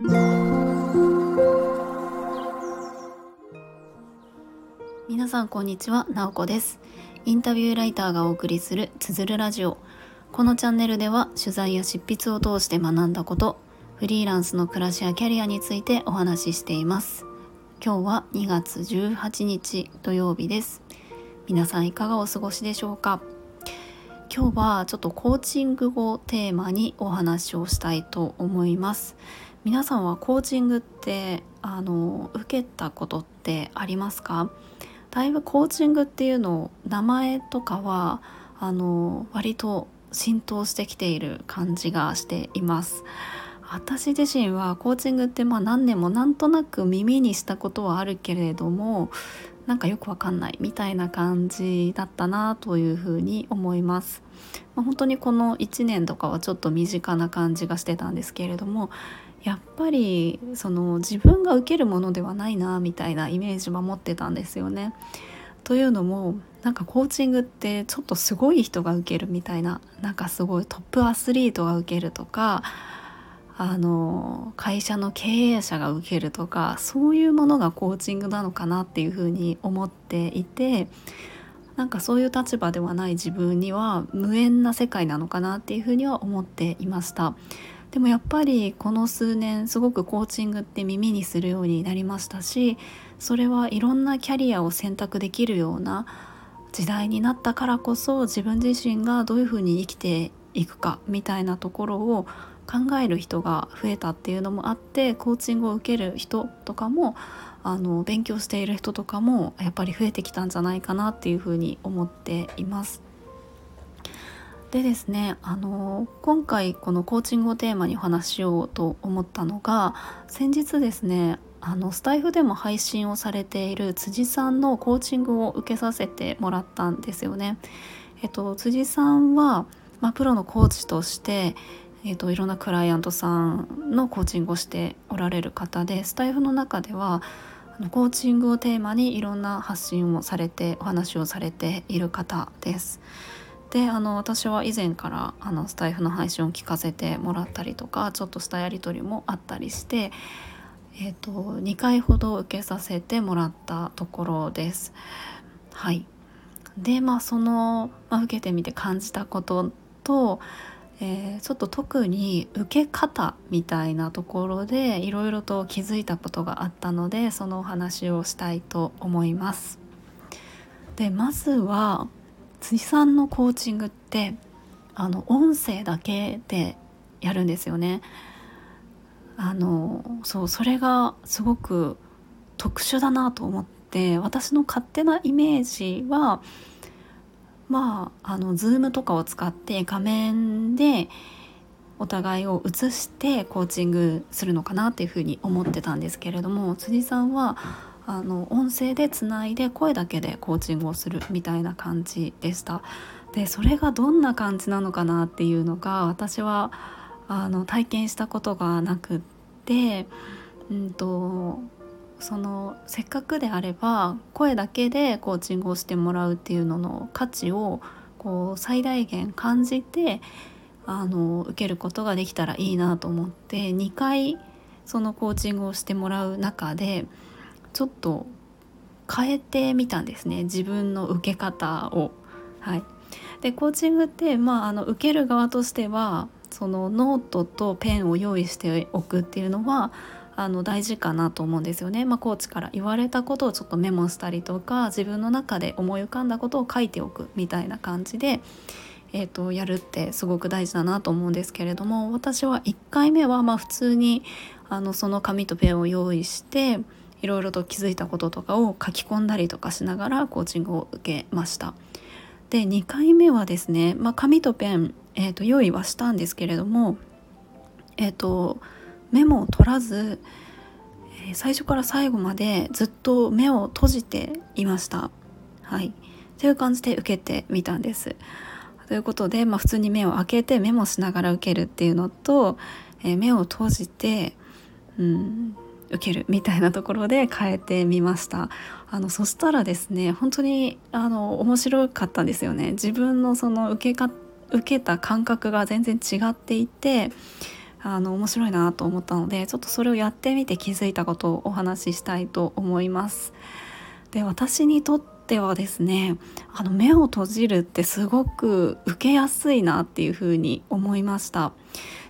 皆さんこんにちは、なおこです。インタビューライターがお送りするつづるラジオ。このチャンネルでは取材や執筆を通して学んだことフリーランスの暮らしやキャリアについてお話ししています。今日は2月18日土曜日です。皆さんいかがお過ごしでしょうか？今日はちょっとコーチングをテーマにお話をしたいと思います。皆さんはコーチングってあの受けたことってありますか？だいぶコーチングっていうの名前とかはあの割と浸透してきている感じがしています。私自身はコーチングってまあ何年もなんとなく耳にしたことはあるけれどもなんかよくわかんないみたいな感じだったなというふうに思います、まあ、本当にこの1年とかはちょっと身近な感じがしてたんですけれどもやっぱりその自分が受けるものではないなみたいなイメージは持ってたんですよね。というのもなんかコーチングってちょっとすごい人が受けるみたいななんかすごいトップアスリートが受けるとかあの会社の経営者が受けるとかそういうものがコーチングなのかなっていうふうに思っていてなんかそういう立場ではない自分には無縁な世界なのかなっていうふうには思っていました。でもやっぱりこの数年すごくコーチングって耳にするようになりましたしそれはいろんなキャリアを選択できるような時代になったからこそ自分自身がどういうふうに生きていくかみたいなところを考える人が増えたっていうのもあってコーチングを受ける人とかもあの勉強している人とかもやっぱり増えてきたんじゃないかなっていうふうに思っています。でですねあの今回このコーチングをテーマにお話しようと思ったのが先日ですねあのスタイフでも配信をされている辻さんのコーチングを受けさせてもらったんですよね。えっと、辻さんは、まあ、プロのコーチとして、えっと、いろんなクライアントさんのコーチングをしておられる方でスタイフの中ではコーチングをテーマにいろんな発信をされてお話をされている方です。であの私は以前からあのスタイフの配信を聞かせてもらったりとかちょっとしたやり取りもあったりして、えーと、2回ほど受けさせてもらったところです。はいでまあその、まあ、受けてみて感じたことと、えー、ちょっと特に受け方みたいなところでいろいろと気づいたことがあったのでそのお話をしたいと思います。でまずは辻さんのコーチングってあの音声だけでやるんですよね。あのそうそれがすごく特殊だなと思って私の勝手なイメージはまああの Zoom とかを使って画面でお互いを映してコーチングするのかなっていうふうに思ってたんですけれども辻さんはあの音声でつないで声だけでコーチングをするみたいな感じでした。でそれがどんな感じなのかなっていうのが私はあの体験したことがなくって、うんと、そのせっかくであれば声だけでコーチングをしてもらうっていうのの価値をこう最大限感じてあの受けることができたらいいなと思って2回そのコーチングをしてもらう中でちょっと変えてみたんですね。自分の受け方を。はい、でコーチングって、まあ、あの受ける側としてはそのノートとペンを用意しておくっていうのはあの大事かなと思うんですよね、まあ、コーチから言われたことをちょっとメモしたりとか自分の中で思い浮かんだことを書いておくみたいな感じで、えーとやるってすごく大事だなと思うんですけれども私は1回目はま普通にあのその紙とペンを用意していろいろと気づいたこととかを書き込んだりとかしながらコーチングを受けました。で2回目はですね、まあ、紙とペン、えー、と用意はしたんですけれども、えーと、メモを取らず、最初から最後までずっと目を閉じていました。はい、という感じで受けてみたんです。ということで、まあ、普通に目を開けてメモしながら受けるっていうのと、えー、目を閉じて、うん、受けるみたいなところで変えてみましたあのそしたらですね本当にあの面白かったんですよね自分のその受けか受けた感覚が全然違っていてあの面白いなと思ったのでちょっとそれをやってみて気づいたことをお話ししたいと思います。で私にとってはですねあの目を閉じるってすごく受けやすいなっていうふうに思いました。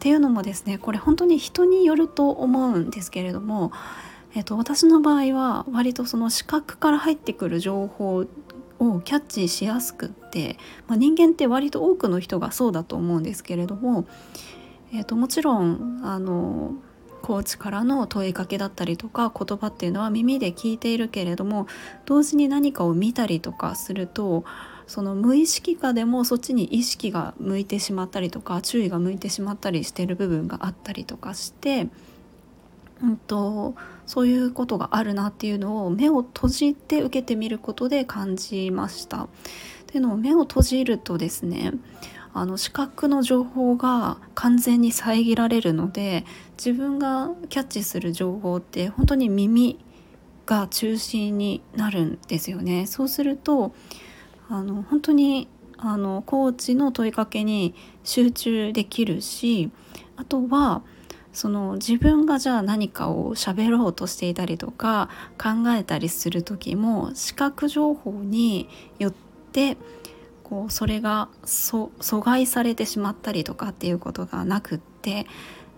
っていうのもですねこれ本当に人によると思うんですけれども、えっと、私の場合は割とその視覚から入ってくる情報をキャッチしやすくって、まあ、人間って割と多くの人がそうだと思うんですけれども、えー、ともちろんあのコーチからの問いかけだったりとか言葉っていうのは耳で聞いているけれども同時に何かを見たりとかするとその無意識下でもそっちに意識が向いてしまったりとか注意が向いてしまったりしてる部分があったりとかして、うんと、そういうことがあるなっていうのを目を閉じて受けてみることで感じました。っていうのを目を閉じるとですねあの視覚の情報が完全に遮られるので自分がキャッチする情報って本当に耳が中心になるんですよね。そうするとあの本当にあのコーチの問いかけに集中できるしあとはその自分がじゃあ何かを喋ろうとしていたりとか考えたりする時も視覚情報によってこうそれが阻害されてしまったりとかっていうことがなくって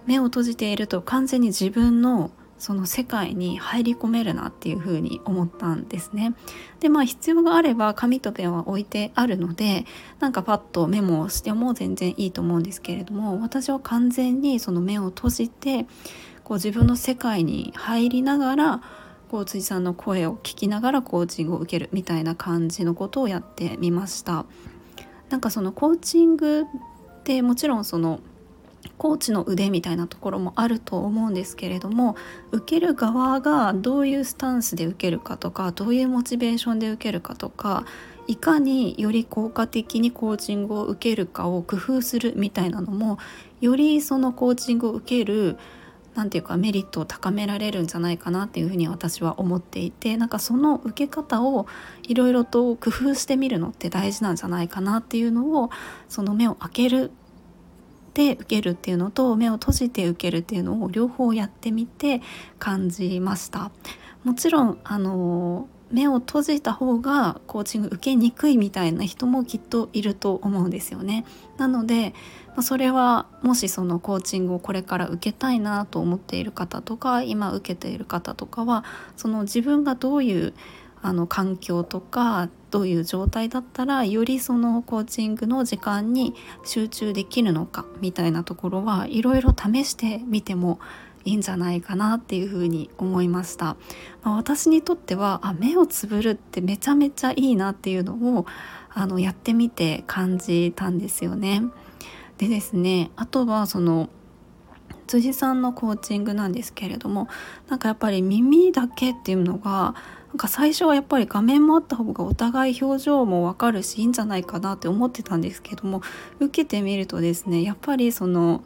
目を閉じていると完全に自分のその世界に入り込めるなっていうふに思ったんですね。でまあ必要があれば紙とペンは置いてあるのでなんかパッとメモをしても全然いいと思うんですけれども私は完全にその目を閉じてこう自分の世界に入りながらこう辻さんの声を聞きながらコーチングを受けるみたいな感じのことをやってみましたなんかそのコーチングってもちろんそのコーチの腕みたいなところもあると思うんですけれども受ける側がどういうスタンスで受けるかとかどういうモチベーションで受けるかとかいかにより効果的にコーチングを受けるかを工夫するみたいなのもよりそのコーチングを受ける何て言うかメリットを高められるんじゃないかなっていうふうに私は思っていてなんかその受け方をいろいろと工夫してみるのって大事なんじゃないかなっていうのをその目を開けるで受けるっていうのと目を閉じて受けるっていうのを両方やってみて感じました。もちろんあの目を閉じた方がコーチング受けにくいみたいな人もきっといると思うんですよね。なのでまそれはもしそのコーチングをこれから受けたいなと思っている方とか今受けている方とかはその自分がどういうあの環境とかどういう状態だったらよりそのコーチングの時間に集中できるのかみたいなところはいろいろ試してみてもいいんじゃないかなっていうふうに思いました、まあ、私にとってはあ目をつぶるってめちゃめちゃいいなっていうのをあのやってみて感じたんですよね。でですねあとはその辻さんのコーチングなんですけれどもなんかやっぱり耳だけっていうのがなんか最初はやっぱり画面もあった方がお互い表情もわかるしいいんじゃないかなって思ってたんですけども受けてみるとですねやっぱりその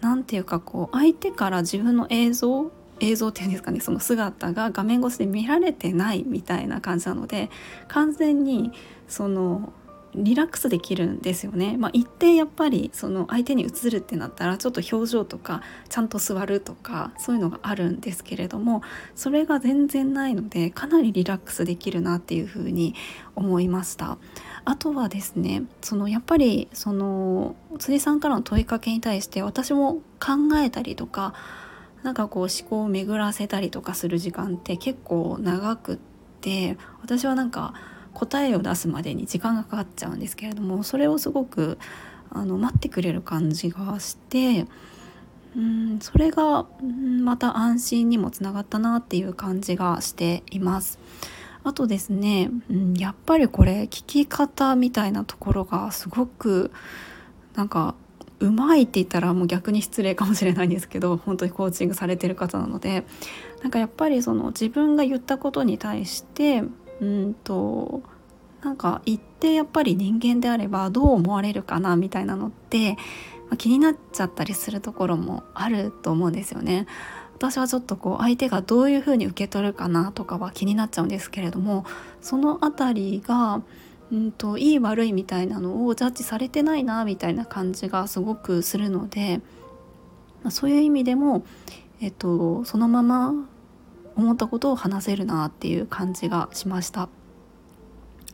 何て言うかこう相手から自分の映像映像っていうんですかねその姿が画面越しで見られてないみたいな感じなので完全にそのリラックスできるんですよね。まあ、一定やっぱりその相手に映るってなったらちょっと表情とかちゃんと座るとかそういうのがあるんですけれどもそれが全然ないのでかなりリラックスできるなっていうふうに思いました。あとはですねそのやっぱりその辻さんからの問いかけに対して私も考えたりとかなんかこう思考を巡らせたりとかする時間って結構長くって私はなんか答えを出すまでに時間がかかっちゃうんですけれどもそれをすごくあの待ってくれる感じがしてうんそれがまた安心にもつながったなっていう感じがしています。あとですね、うん、やっぱりこれ聞き方みたいなところがすごくなんかうまいって言ったらもう逆に失礼かもしれないんですけど本当にコーチングされてる方なのでなんかやっぱりその自分が言ったことに対してうんとなんか言ってやっぱり人間であればどう思われるかなみたいなのって、ま、気になっちゃったりするところもあると思うんですよね。私はちょっとこう相手がどういうふうに受け取るかなとかは気になっちゃうんですけれどもその辺りがうんといい悪いみたいなのをジャッジされてないなみたいな感じがすごくするのでま、そういう意味でも、えっと、そのまま思ったことを話せるなっていう感じがしました。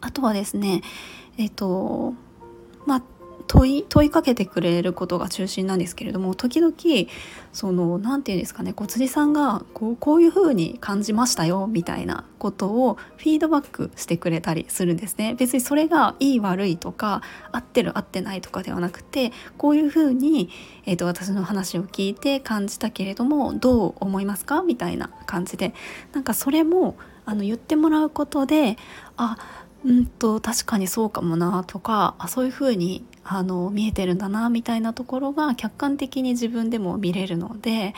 あとはですねえっとまあ問い問いかけてくれることが中心なんですけれども時々その何て言うんですかねこう辻さんがこうこういう風に感じましたよみたいなことをフィードバックしてくれたりするんですね。別にそれがいい悪いとか合ってる合ってないとかではなくてこういう風に、えーと、私の話を聞いて感じたけれどもどう思いますか？みたいな感じでなんかそれもあの言ってもらうことであうんと確かにそうかもなとかあそういうふうにあの見えてるんだなみたいなところが客観的に自分でも見れるので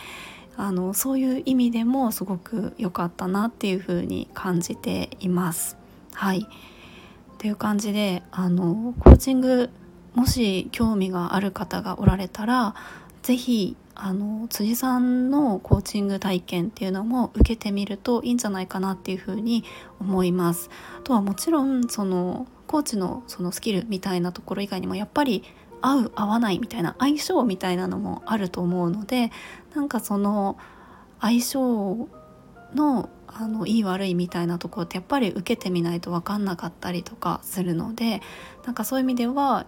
あのそういう意味でもすごく良かったなっていうふうに感じています。はいっていう感じであのコーチングもし興味がある方がおられたら是非あの辻さんのコーチング体験っていうのも受けてみるといいんじゃないかなっていうふうに思います。あとはもちろんそのコーチのそのスキルみたいなところ以外にもやっぱり合う合わないみたいな相性みたいなのもあると思うのでなんかその相性のあのいい悪いみたいなところってやっぱり受けてみないと分かんなかったりとかするのでなんかそういう意味では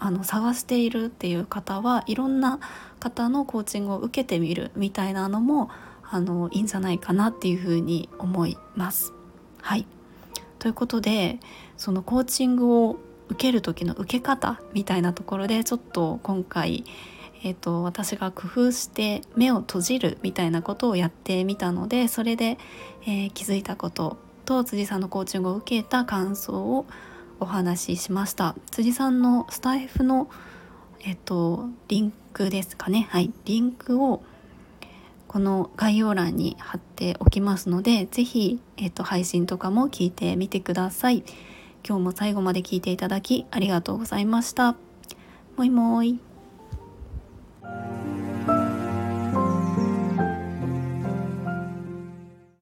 あの探しているっていう方はいろんな方のコーチングを受けてみるみたいなのもあのいいんじゃないかなっていうふうに思います。はいということでそのコーチングを受ける時の受け方みたいなところでちょっと今回、えーと、私が工夫して目を閉じるみたいなことをやってみたのでそれで、えー、気づいたことと辻さんのコーチングを受けた感想をお話ししました。辻さんのスタイフのえっとリンクですかね。はい。リンクをこの概要欄に貼っておきますので是非、えっと、配信とかも聞いてみてください。今日も最後まで聞いていただきありがとうございました。もいもーい。